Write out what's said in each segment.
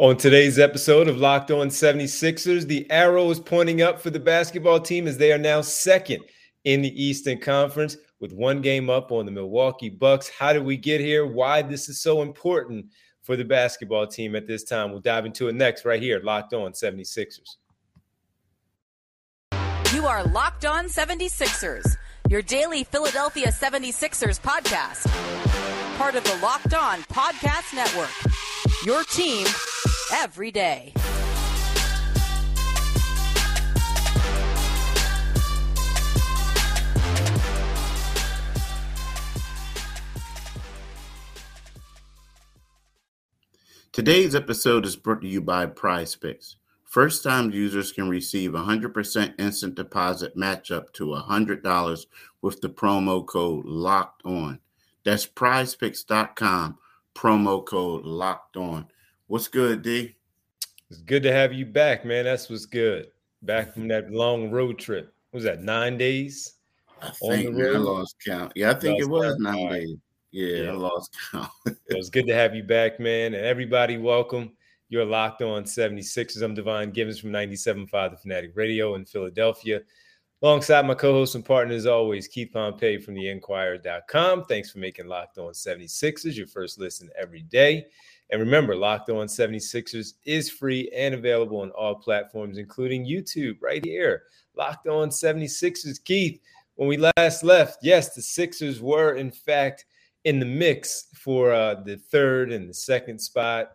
On today's episode of Locked On 76ers, the arrow is pointing up for the basketball team as they are now second in the Eastern Conference with one game up on the Milwaukee Bucks. How did we get here? Why this is so important for the basketball team at this time? We'll dive into it next right here, Locked On 76ers. You are Locked On 76ers, your daily Philadelphia 76ers podcast. Part of the Locked On Podcast Network. Your team every day. Today's episode is brought to you by Prize Picks. First time users can receive 100% instant deposit match up to $100 with the promo code LOCKED ON. That's prizepicks.com, promo code LOCKED ON. What's good, D? It's good to have you back, man. That's what's good. Back from that long road trip. What was that nine days? I think I lost count. Yeah, I think it was count. nine days. Yeah, yeah, I lost count. it was good to have you back, man. And everybody, welcome. You're locked on 76ers. I'm Devon Givens from 97.5 The Fanatic Radio in Philadelphia. Alongside my co-host and partner, as always, Keith Pompey from the Inquirer.com. Thanks for making Locked On 76ers your first listen every day. And remember, Locked On 76ers is free and available on all platforms, including YouTube, right here. Locked On 76ers. Keith, when we last left, yes, the Sixers were, in fact, in the mix for uh, the third and the second spot,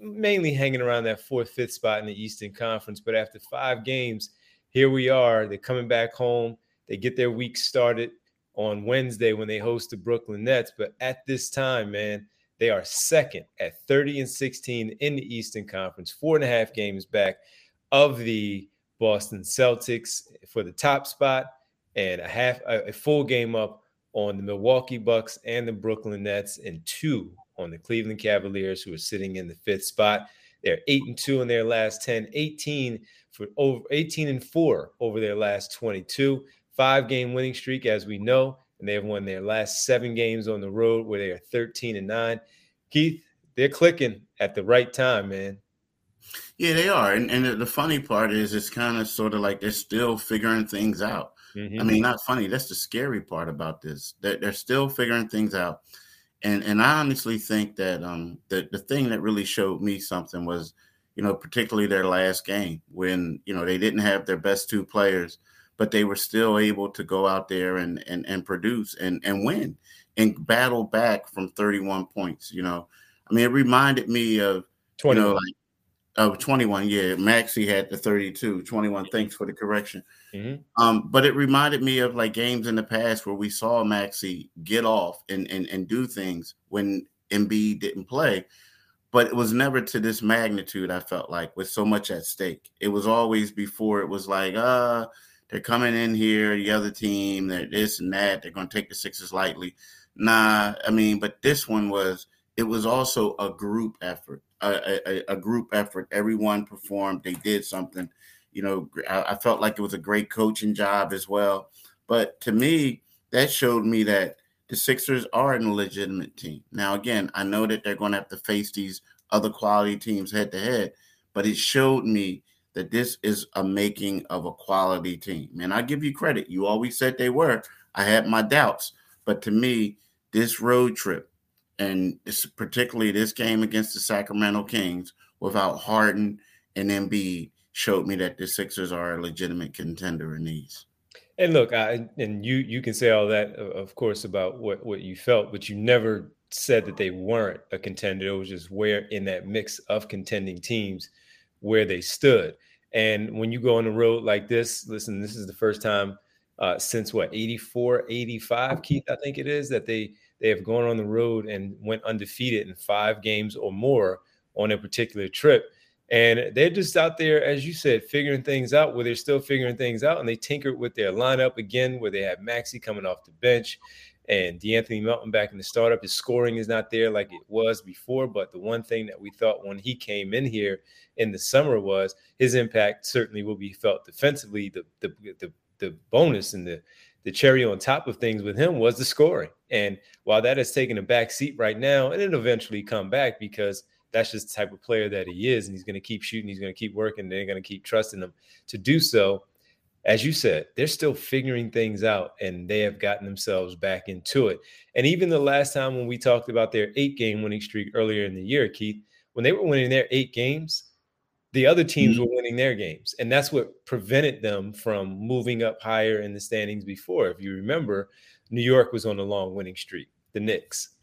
mainly hanging around that fourth, fifth spot in the Eastern Conference. But after five games, here we are. They're coming back home. They get their week started on Wednesday when they host the Brooklyn Nets. But at this time, man, they are second at 30 and 16 in the Eastern Conference, four and a half games back of the Boston Celtics for the top spot, and a half a full game up on the Milwaukee Bucks and the Brooklyn Nets, and two on the Cleveland Cavaliers, who are sitting in the fifth spot. They're eight and two in their last 10, 18 for over 18 and four over their last 22. Five game winning streak, as we know and they have won their last seven games on the road where they are 13 and 9. Keith, they're clicking at the right time, man. Yeah, they are. And, and the funny part is it's kind of sort of like they're still figuring things out. Mm-hmm. I mean, not funny. That's the scary part about this. They're, they're still figuring things out. And and I honestly think that um the, the thing that really showed me something was, you know, particularly their last game when, you know, they didn't have their best two players – but they were still able to go out there and and, and produce and, and win and battle back from 31 points. You know, I mean, it reminded me of 20, you know, like of 21. Yeah, Maxey had the 32, 21. Thanks for the correction. Mm-hmm. Um, but it reminded me of like games in the past where we saw Maxey get off and and, and do things when Embiid didn't play. But it was never to this magnitude, I felt like, with so much at stake. It was always before it was like, uh, they're coming in here, the other team, they're this and that. They're going to take the Sixers lightly. Nah, I mean, but this one was, it was also a group effort, a, a, a group effort. Everyone performed, they did something. You know, I, I felt like it was a great coaching job as well. But to me, that showed me that the Sixers are a legitimate team. Now, again, I know that they're going to have to face these other quality teams head to head, but it showed me that this is a making of a quality team. And I give you credit. You always said they were. I had my doubts. But to me, this road trip, and this, particularly this game against the Sacramento Kings without Harden and Embiid, showed me that the Sixers are a legitimate contender in these. And look, I, and you you can say all that, of course, about what what you felt, but you never said that they weren't a contender. It was just where in that mix of contending teams where they stood. And when you go on the road like this, listen, this is the first time uh, since what 84, 85, Keith, I think it is that they they have gone on the road and went undefeated in five games or more on a particular trip. And they're just out there, as you said, figuring things out where they're still figuring things out. And they tinkered with their lineup again, where they have Maxey coming off the bench and De'Anthony Melton back in the startup. His scoring is not there like it was before, but the one thing that we thought when he came in here in the summer was his impact certainly will be felt defensively. The the the, the bonus and the the cherry on top of things with him was the scoring. And while that has taken a back seat right now, and it'll eventually come back because that's just the type of player that he is, and he's going to keep shooting. He's going to keep working. They're going to keep trusting him to do so. As you said, they're still figuring things out, and they have gotten themselves back into it. And even the last time when we talked about their eight-game winning streak earlier in the year, Keith, when they were winning their eight games, the other teams mm-hmm. were winning their games, and that's what prevented them from moving up higher in the standings before. If you remember, New York was on a long winning streak. The Knicks,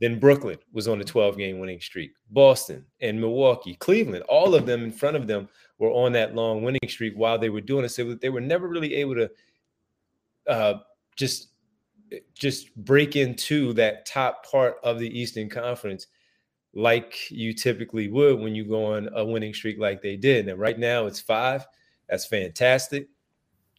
then Brooklyn was on a 12 game winning streak. Boston and Milwaukee, Cleveland, all of them in front of them were on that long winning streak while they were doing it. So they were never really able to uh, just just break into that top part of the Eastern Conference like you typically would when you go on a winning streak like they did. And right now it's five. That's fantastic.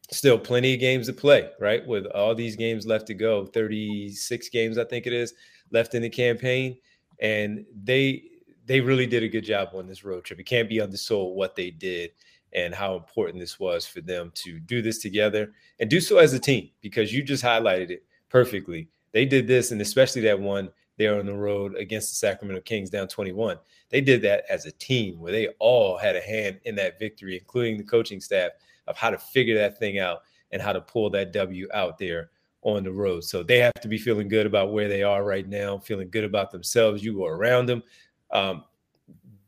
Still plenty of games to play, right? With all these games left to go, 36 games, I think it is left in the campaign, and they they really did a good job on this road trip. It can't be undersold what they did and how important this was for them to do this together and do so as a team because you just highlighted it perfectly. They did this, and especially that one there on the road against the Sacramento Kings down 21. They did that as a team where they all had a hand in that victory, including the coaching staff, of how to figure that thing out and how to pull that W out there on the road. So they have to be feeling good about where they are right now, feeling good about themselves. You go around them. Um,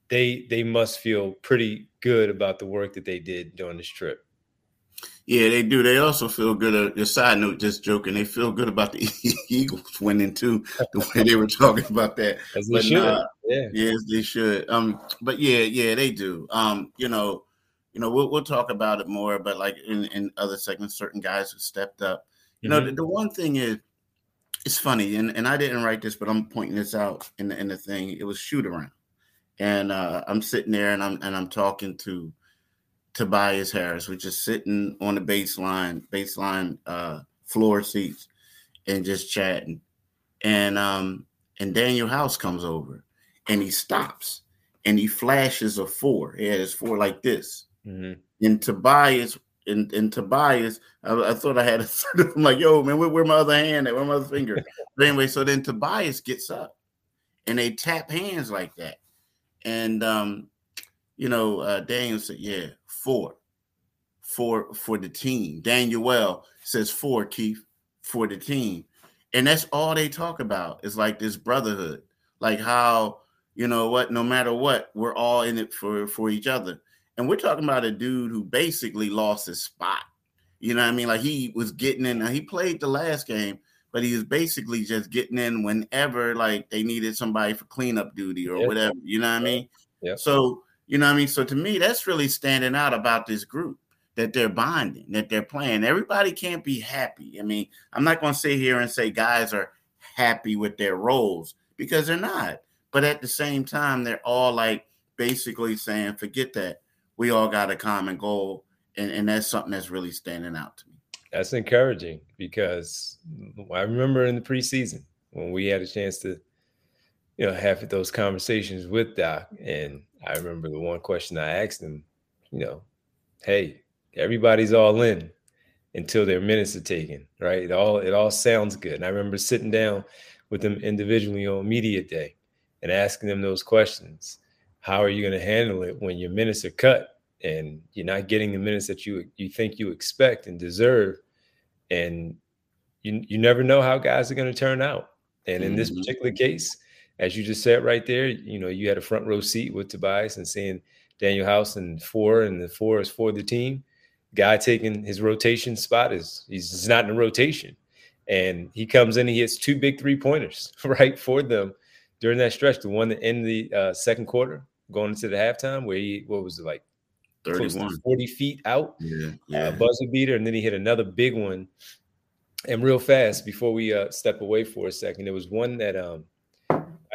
they they must feel pretty good about the work that they did during this trip. Yeah, they do. They also feel good. Uh, your side note, just joking. They feel good about the Eagles winning too. The way they were talking about that. As they but should. Nah, yeah. Yes, they should. Um, but yeah, yeah, they do. Um, you know, you know, we'll we'll talk about it more. But like in in other segments, certain guys who stepped up you know, mm-hmm. the, the, one thing is, it's funny, and, and I didn't write this, but I'm pointing this out in the in the thing. It was shoot around, and uh, I'm sitting there and I'm and I'm talking to Tobias Harris, which is sitting on the baseline baseline uh, floor seats and just chatting, and um and Danuel House comes over and he stops and he flashes a four. He has four like this. Mm-hmm. And Tobias and, and Tobias, I, I, thought I had a I'm like, yo, man, where, where my other hand at? Where my other finger? but anyway, so then Tobias gets up and they tap hands like that. And um, you know, uh Danuel said, Yeah, four. For for the team. Danuel says four, Keith, for the team. And that's all they talk about is like this brotherhood, like how you know what, no matter what, we're all in it for for each other. And we're talking about a dude who basically lost his spot. You know what I mean? Like he was getting in. He played the last game, but he was basically just getting in whenever like they needed somebody for cleanup duty or whatever. You know what I mean? Yeah. So you know what I mean. So to me, that's really standing out about this group that they're bonding, that they're playing. Everybody can't be happy. I mean, I'm not going to sit here and say guys are happy with their roles because they're not. But at the same time, they're all like basically saying, forget that we all got a common goal, and, and that's something that's really standing out to me. That's encouraging because I remember in the preseason when we had a chance to, you know, have those conversations with Doc, and I remember the one question I asked him, you know, hey, everybody's all in until their minutes are taken, right? It all it all sounds good. And I remember sitting down with them individually on media day and asking them those questions how are you going to handle it when your minutes are cut and you're not getting the minutes that you you think you expect and deserve? And you you never know how guys are going to turn out. And in this mm-hmm. particular case as you just said right there you know you had a front row seat with Tobias and seeing Danuel House and four and the four is for the team. Guy taking his rotation spot is he's not in a rotation. And he comes in and he hits two big three pointers right for them during that stretch the one that in the uh, second quarter going into the halftime where he what was it like 31 40 feet out? Yeah, uh, yeah. Uh, buzzer beater and then he hit another big one. And real fast before we uh, step away for a second there was one that um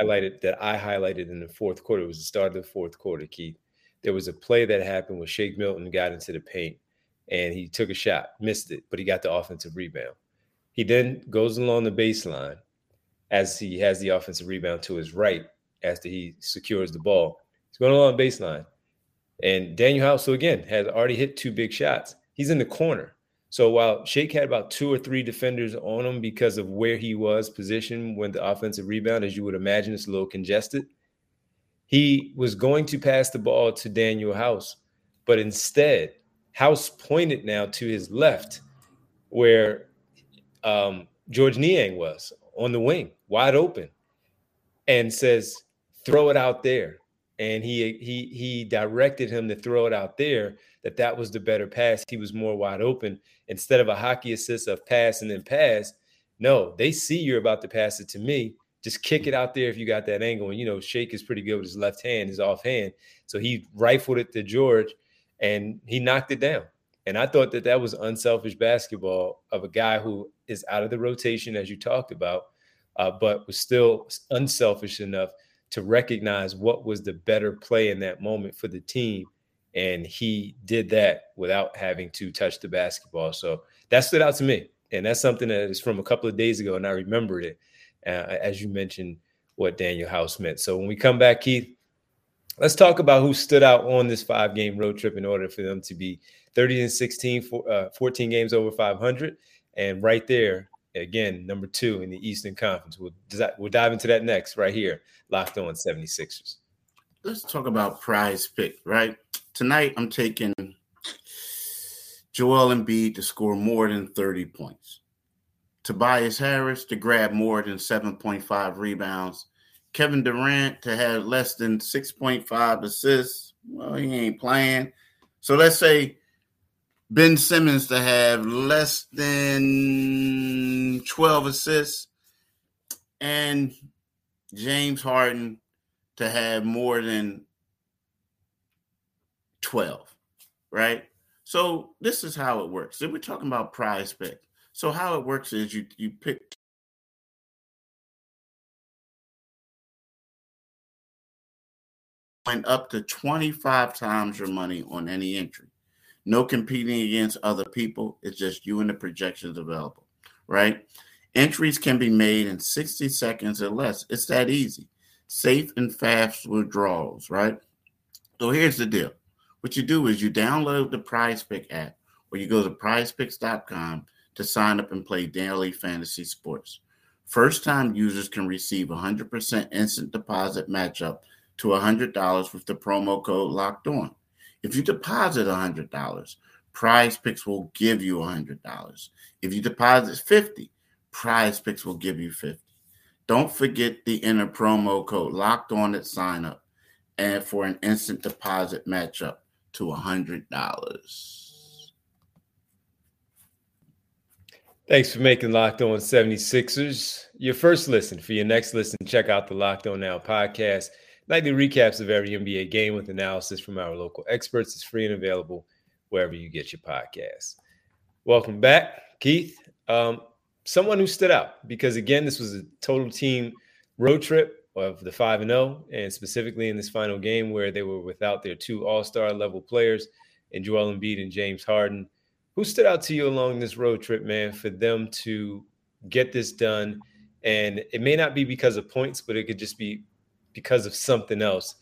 highlighted that i highlighted in the fourth quarter. It was the start of the fourth quarter keith. There was a play that happened where shake milton got into the paint and he took a shot missed it but he got the offensive rebound. He then goes along the baseline as he has the offensive rebound to his right after he secures the ball He's going along baseline. And Danuel House, so again, has already hit two big shots. He's in the corner. So while Shake had about two or three defenders on him because of where he was positioned when the offensive rebound, as you would imagine, it's a little congested. he was going to pass the ball to Danuel House, but instead, House pointed now to his left, where um, Georges Niang was on the wing, wide open, and says, "Throw it out there." And he he he directed him to throw it out there. That that was the better pass. He was more wide open instead of a hockey assist of pass and then pass. No, they see you're about to pass it to me. Just kick it out there if you got that angle. And you know, Shake is pretty good with his left hand, his offhand. So he rifled it to Georges, and he knocked it down. And I thought that that was unselfish basketball of a guy who is out of the rotation, as you talked about, uh, but was still unselfish enough to recognize what was the better play in that moment for the team. And he did that without having to touch the basketball. So that stood out to me. And that's something that is from a couple of days ago. And I remembered it, uh, as you mentioned, what Danuel House meant. So when we come back, Keith, let's talk about who stood out on this five game road trip in order for them to be 30 and 16, for, uh, 14 games over 500. And right there, again, number two in the Eastern Conference. We'll, we'll dive into that next right here, locked on 76ers. Let's talk about prize pick, right? Tonight, I'm taking Joel Embiid to score more than 30 points. Tobias Harris to grab more than 7.5 rebounds. Kevin Durant to have less than 6.5 assists. Well, he ain't playing. So let's say Ben Simmons to have less than 12 assists, and James Harden to have more than 12, right? So this is how it works. So we're talking about prize pick. So how it works is you you pick went up to 25 times your money on any entry. No competing against other people. It's just you and the projections available, right? Entries can be made in 60 seconds or less. It's that easy. Safe and fast withdrawals, right? So here's the deal. What you do is you download the Prize Pick app or you go to prizepicks.com to sign up and play daily fantasy sports. First time users can receive 100% instant deposit matchup to $100 with the promo code locked on. If you deposit $100, Prize Picks will give you $100. If you deposit 50, Prize Picks will give you 50. Don't forget the inner promo code locked on at sign up and for an instant deposit matchup to $100. Thanks for making Locked On 76ers your first listen. For your next listen, check out the Locked On Now podcast Nightly recaps of every NBA game with analysis from our local experts is free and available wherever you get your podcasts. Welcome back, Keith. Um, someone who stood out because again, this was a total team road trip of the five and zero, oh, and specifically in this final game where they were without their two All Star level players, and Joel Embiid and James Harden. Who stood out to you along this road trip, man, for them to get this done? And it may not be because of points, but it could just be because of something else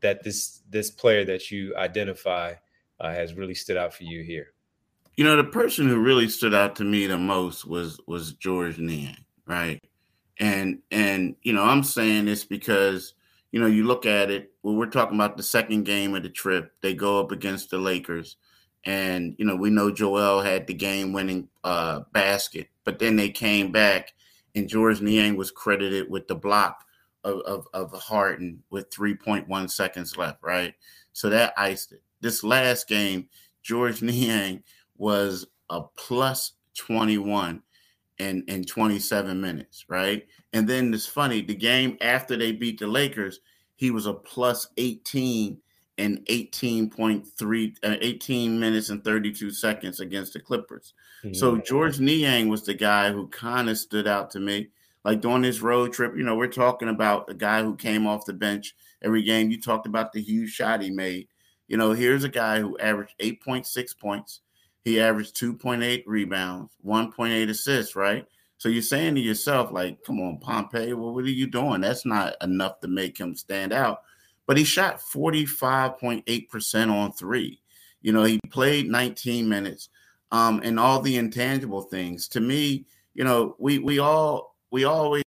that this this player that you identify uh, has really stood out for you here? You know, the person who really stood out to me the most was was Georges Niang, right? And and you know, I'm saying this because you know you look at it. When we're talking about the second game of the trip, they go up against the Lakers, and you know we know Joel had the game-winning uh, basket, but then they came back, and Georges Niang was credited with the block of, of, of Harden with 3.1 seconds left, right? So that iced it. This last game, Georges Niang was a plus 21 in, in 27 minutes, right? And then it's funny, the game after they beat the Lakers, he was a plus 18 in 18.3 uh, 18 minutes and 32 seconds against the Clippers. Mm-hmm. So Georges Niang was the guy who kind of stood out to me like during this road trip, you know, we're talking about a guy who came off the bench every game. You talked about the huge shot he made. You know, here's a guy who averaged 8.6 points. He averaged 2.8 rebounds, 1.8 assists, right? So you're saying to yourself, like, come on, Pompey, well, what are you doing? That's not enough to make him stand out. But he shot 45.8% on three. You know, he played 19 minutes um, and all the intangible things. To me, you know, we we all we always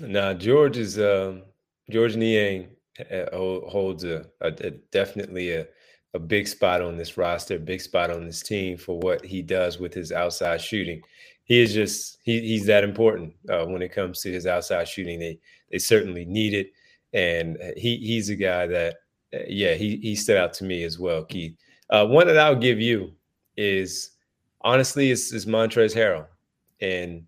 Now, Georges is um, Georges Niang eh, eh, holds a, a, a, definitely a, a big spot on this roster, a big spot on this team for what he does with his outside shooting. He is just he, he's that important uh, when it comes to his outside shooting. They they certainly need it and he he's a guy that uh, yeah he he stood out to me as well, Keith. Uh, one that I'll give you is honestly is, is Montrezl Harrell, and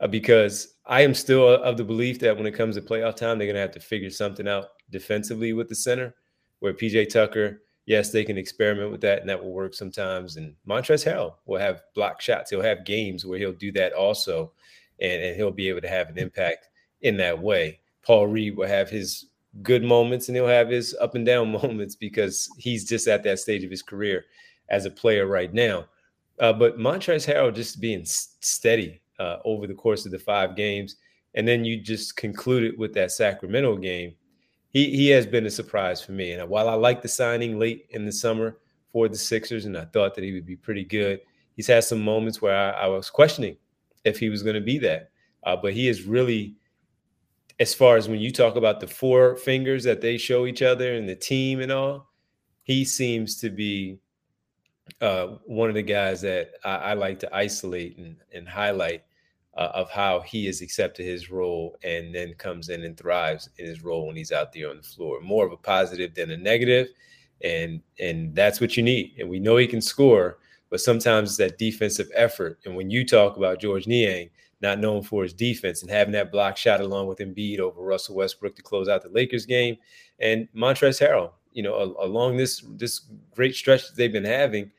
uh, because I am still of the belief that when it comes to playoff time, they're to have to figure something out defensively with the center, where PJ Tucker, yes, they can experiment with that and that will work sometimes. And Montrezl Harrell will have block shots. He'll have games where he'll do that also, and, and he'll be able to have an impact in that way. Paul Reed will have his good moments and he'll have his up and down moments because he's just at that stage of his career as a player right now. Uh, but Montrezl Harrell just being steady uh, over the course of the five games, and then you just concluded with that Sacramento game. He he has been a surprise for me. And while I like the signing late in the summer for the Sixers, and I thought that he would be pretty good, he's had some moments where I, I was questioning if he was going to be that. Uh, but he is really, as far as when you talk about the four fingers that they show each other and the team and all, he seems to be uh, one of the guys that I, I like to isolate and, and highlight uh, of how he has accepted his role and then comes in and thrives in his role when he's out there on the floor. More of a positive than a negative, and and that's what you need. And we know he can score, but sometimes that defensive effort. And when you talk about Georges Niang, not known for his defense and having that block shot along with Embiid over Russell Westbrook to close out the Lakers game, and Montrezl Harrell, you know, along this this great stretch that they've been having,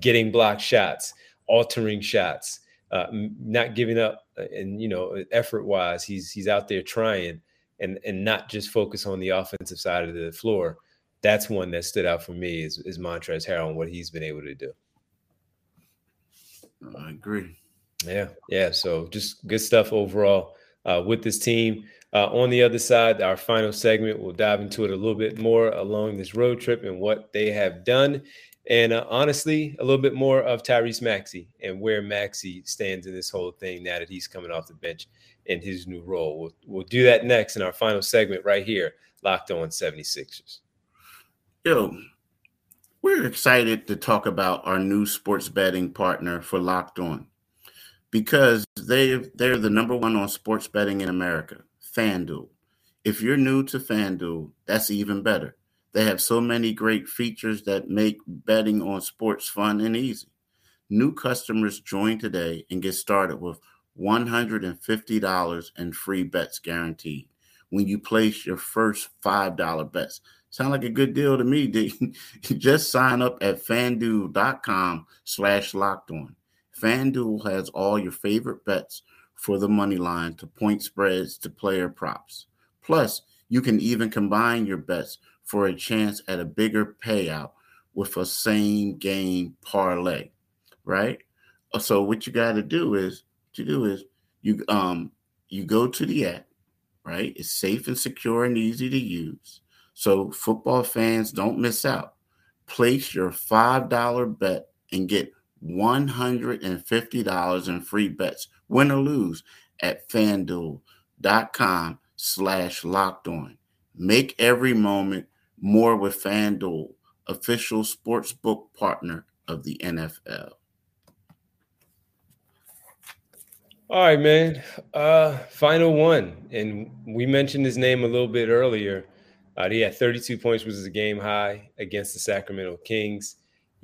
getting block shots, altering shots, uh, not giving up, uh, and you know, effort wise, he's he's out there trying and and not just focus on the offensive side of the floor. That's one that stood out for me is, is Montrezl Harrell and what he's been able to do. I agree. Yeah, yeah. So just good stuff overall uh, with this team. Uh, on the other side, our final segment, we'll dive into it a little bit more along this road trip and what they have done. And uh, honestly, a little bit more of Tyrese Maxey and where Maxey stands in this whole thing now that he's coming off the bench in his new role. We'll, we'll do that next in our final segment right here, Locked On 76ers. Yo, we're excited to talk about our new sports betting partner for Locked On because they they're the number one on sports betting in America, FanDuel. If you're new to FanDuel, that's even better. They have so many great features that make betting on sports fun and easy. New customers join today and get started with $150 in free bets guaranteed when you place your first $5 bets. Sound like a good deal to me. Just sign up at fanduel.com slash locked on. FanDuel has all your favorite bets for the money line to point spreads to player props. Plus, you can even combine your bets for a chance at a bigger payout with a same game parlay, right? Uh, so what you got to do is you do is you um you go to the app, right? It's safe and secure and easy to use. So football fans don't miss out. Place your $5 bet and get $150 in free bets, win or lose, at fanduel.com slash locked on. Make every moment more with FanDuel, official sportsbook partner of the NFL. All right, man. Uh, final one. And we mentioned his name a little bit earlier. Uh, he had 32 points, which is a game high against the Sacramento Kings.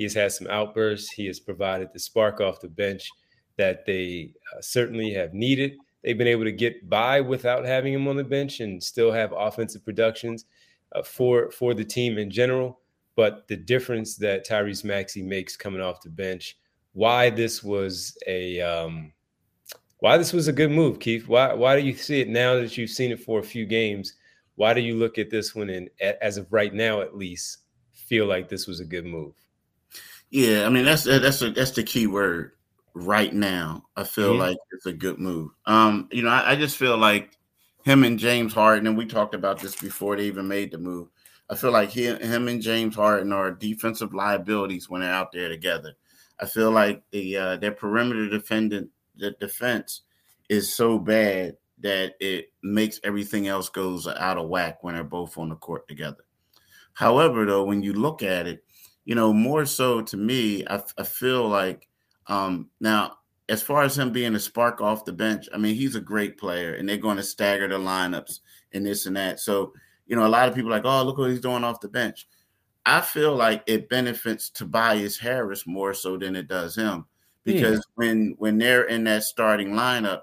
He has had some outbursts. He has provided the spark off the bench that they uh, certainly have needed. They've been able to get by without having him on the bench and still have offensive productions uh, for for the team in general. But the difference that Tyrese Maxey makes coming off the bench, why this was a um, why this was a good move, Keith. Why why do you see it now that you've seen it for a few games? Why do you look at this one and as of right now at least feel like this was a good move? Yeah, I mean that's that's a, that's the key word right now. I feel mm-hmm. like it's a good move. Um, you know, I, I, just feel like him and James Harden, and we talked about this before they even made the move. I feel like he, him and James Harden are defensive liabilities when they're out there together. I feel like the uh, their perimeter defendant, the defense is so bad that it makes everything else goes out of whack when they're both on the court together. However, though, when you look at it, you know, more so to me, I, I feel like um, now as far as him being a spark off the bench, I mean, he's a great player, and they're going to stagger the lineups and this and that. So, you know, a lot of people like, oh, look what he's doing off the bench. I feel like it benefits Tobias Harris more so than it does him because yeah. when when they're in that starting lineup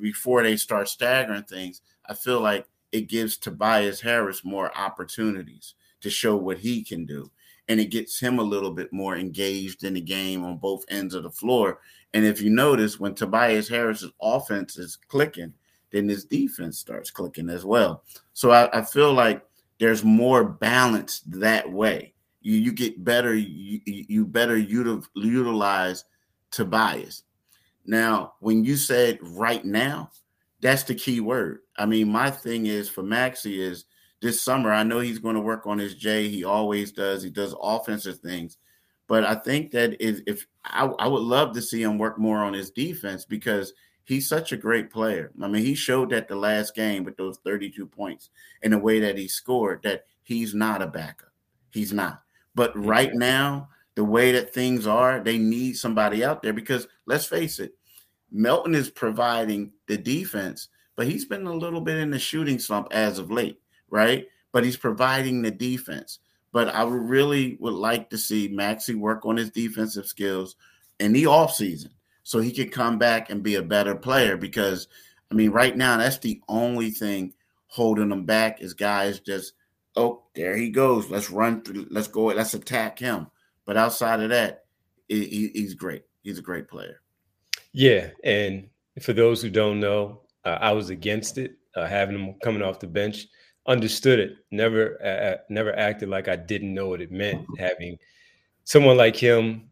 before they start staggering things, I feel like it gives Tobias Harris more opportunities to show what he can do. And it gets him a little bit more engaged in the game on both ends of the floor. And if you notice, when Tobias Harris's offense is clicking, then his defense starts clicking as well. So I, I feel like there's more balance that way. You, you get better, you, you better util, utilize Tobias. Now, when you said right now, that's the key word. I mean, my thing is for Maxey is this summer. I know he's going to work on his J. He always does. He does offensive things, but I think that if, if I, I would love to see him work more on his defense because he's such a great player. I mean, he showed that the last game with those 32 points and the way that he scored that he's not a backup. He's not. But right now, the way that things are, they need somebody out there because let's face it, Melton is providing the defense, but he's been a little bit in the shooting slump as of late, right? But he's providing the defense. But I really would like to see Maxey work on his defensive skills in the offseason so he could come back and be a better player because I mean right now that's the only thing holding him back is guys just oh there he goes let's run through let's go let's attack him but outside of that he, he's great he's a great player yeah, and for those who don't know, uh, I was against it, uh, having him coming off the bench. Understood it. Never, uh, never acted like I didn't know what it meant having someone like him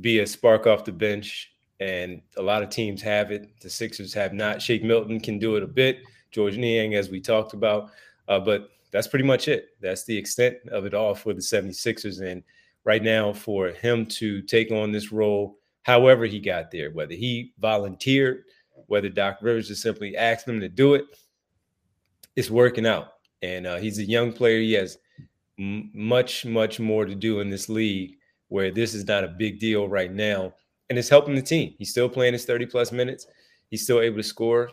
be a spark off the bench. And a lot of teams have it. The Sixers have not. Shake Milton can do it a bit. Georges Niang, as we talked about, uh, but that's pretty much it. That's the extent of it all for the 76ers. And right now, for him to take on this role however he got there, whether he volunteered, whether Doc Rivers just simply asked him to do it, it's working out. And uh, he's a young player. He has m- much, much more to do in this league where this is not a big deal right now. And it's helping the team. He's still playing his 30 plus minutes. He's still able to score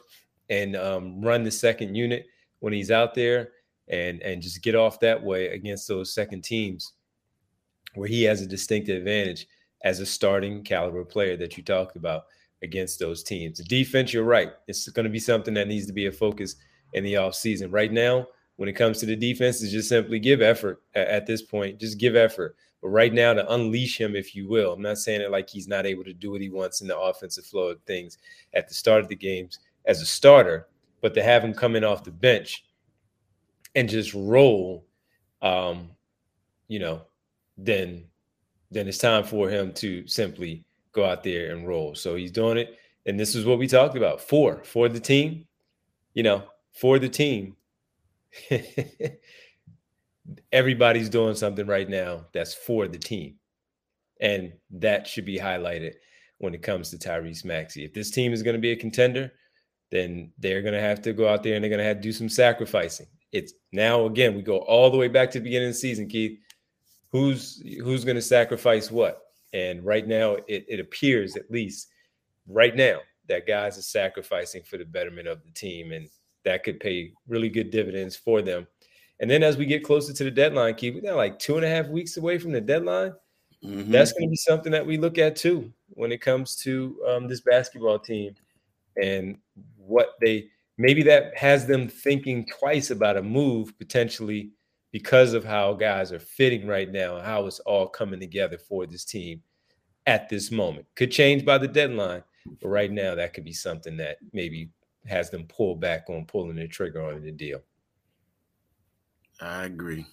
and um, run the second unit when he's out there and, and just get off that way against those second teams where he has a distinct advantage as a starting caliber player that you talked about against those teams. The defense, you're right. It's going to be something that needs to be a focus in the offseason. Right now, when it comes to the defense, is just simply give effort at, this point. Just give effort. But right now, to unleash him, if you will, I'm not saying it like he's not able to do what he wants in the offensive flow of things at the start of the games as a starter, but to have him come in off the bench and just roll, um, you know, then then it's time for him to simply go out there and roll. So he's doing it. And this is what we talked about for for the team, you know, for the team. Everybody's doing something right now that's for the team. And that should be highlighted when it comes to Tyrese Maxey. If this team is going to be a contender, then they're going to have to go out there and they're going to have to do some sacrificing. It's now, again, we go all the way back to the beginning of the season, Keith who's who's going to sacrifice what and right now it, it appears at least right now that guys are sacrificing for the betterment of the team and that could pay really good dividends for them and then as we get closer to the deadline keep we're like two and a half weeks away from the deadline mm-hmm. that's going to be something that we look at too when it comes to um, this basketball team and what they maybe that has them thinking twice about a move potentially because of how guys are fitting right now and how it's all coming together for this team at this moment. Could change by the deadline, but right now that could be something that maybe has them pull back on pulling the trigger on the deal. I agree.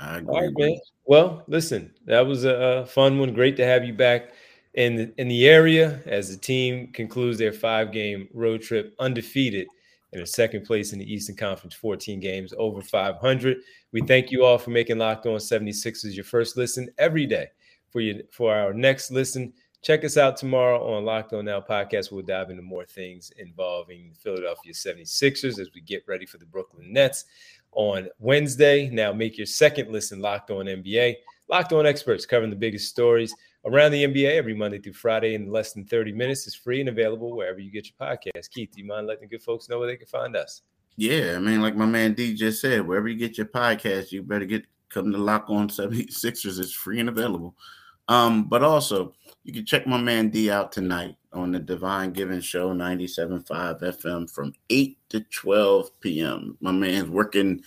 I agree. All right, man. Well, listen, that was a fun one. Great to have you back in the, in the area as the team concludes their five game road trip undefeated and in second place in the Eastern Conference, 14 games over 500. We thank you all for making Locked On 76ers your first listen every day. For you, for our next listen, Check us out tomorrow on Locked On Now podcast. We'll dive into more things involving the Philadelphia 76ers as we get ready for the Brooklyn Nets on Wednesday. Now, make your second listen Locked On NBA. Locked On experts covering the biggest stories around the NBA every Monday through Friday in less than 30 minutes. is free and available wherever you get your podcast. Keith, do you mind letting good folks know where they can find us? Yeah, I mean, like my man D just said, wherever you get your podcast, you better get come to Lock On 76ers. It's free and available. Um, but also you can check my man D out tonight on the Devon Givens Show, 97.5 FM from 8 to 12 p.m. My man's working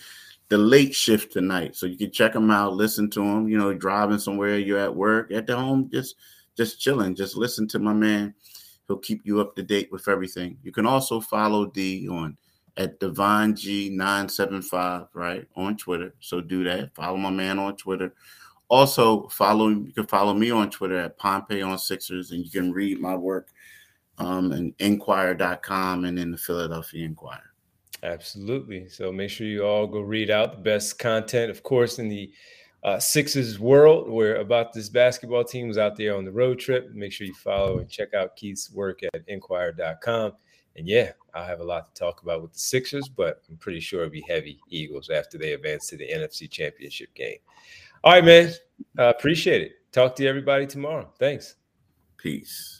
the late shift tonight. So you can check him out, listen to him, you know, driving somewhere, you're at work, at the home, just just chilling. Just listen to my man. He'll keep you up to date with everything. You can also follow D on at Divine G975, right? On Twitter. So do that. Follow my man on Twitter. Also, follow you can follow me on Twitter at Pompey on Sixers, and you can read my work um and Inquirer.com and in the Philadelphia Inquirer. Absolutely. So make sure you all go read out the best content, of course, in the uh, Sixers world, where about this basketball team was out there on the road trip. Make sure you follow and check out Keith's work at Inquirer.com. And yeah, I'll have a lot to talk about with the Sixers, but I'm pretty sure it'll be heavy Eagles after they advance to the NFC Championship game. All right, man. Uh, appreciate it. Talk to everybody tomorrow. Thanks. Peace.